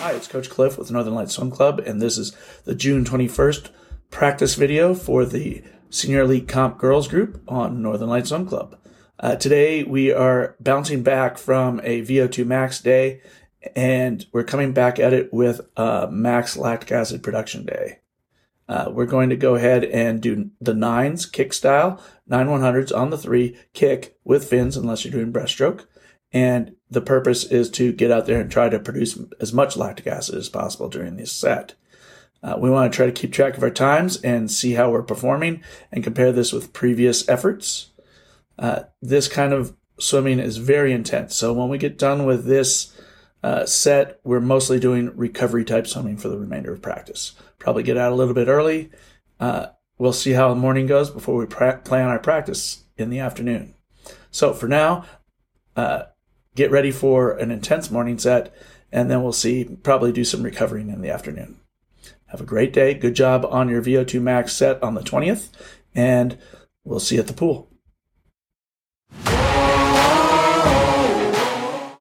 Coach Cliff with Northern Lights Swim Club, and this is the June 21st practice video for the Senior Elite Comp Girls Group on Northern Lights Swim Club. Uh, today we are bouncing back from a VO2 max day, and we're coming back at it with a max lactic acid production day. Uh, we're going to go ahead and do the nines kick style, nine 100s on the three kick with fins, unless you're doing breaststroke. And the purpose is to get out there and try to produce as much lactic acid as possible during this set. Uh, we want to try to keep track of our times and see how we're performing and compare this with previous efforts. Uh, this kind of swimming is very intense. So when we get done with this uh, set, we're mostly doing recovery type swimming for the remainder of practice. Probably get out a little bit early. Uh, we'll see how the morning goes before we pra- plan our practice in the afternoon. So for now, uh, get ready for an intense morning set, and then we'll see, probably do some recovering in the afternoon. Have a great day. Good job on your VO2 max set on the 20th, and we'll see you at the pool.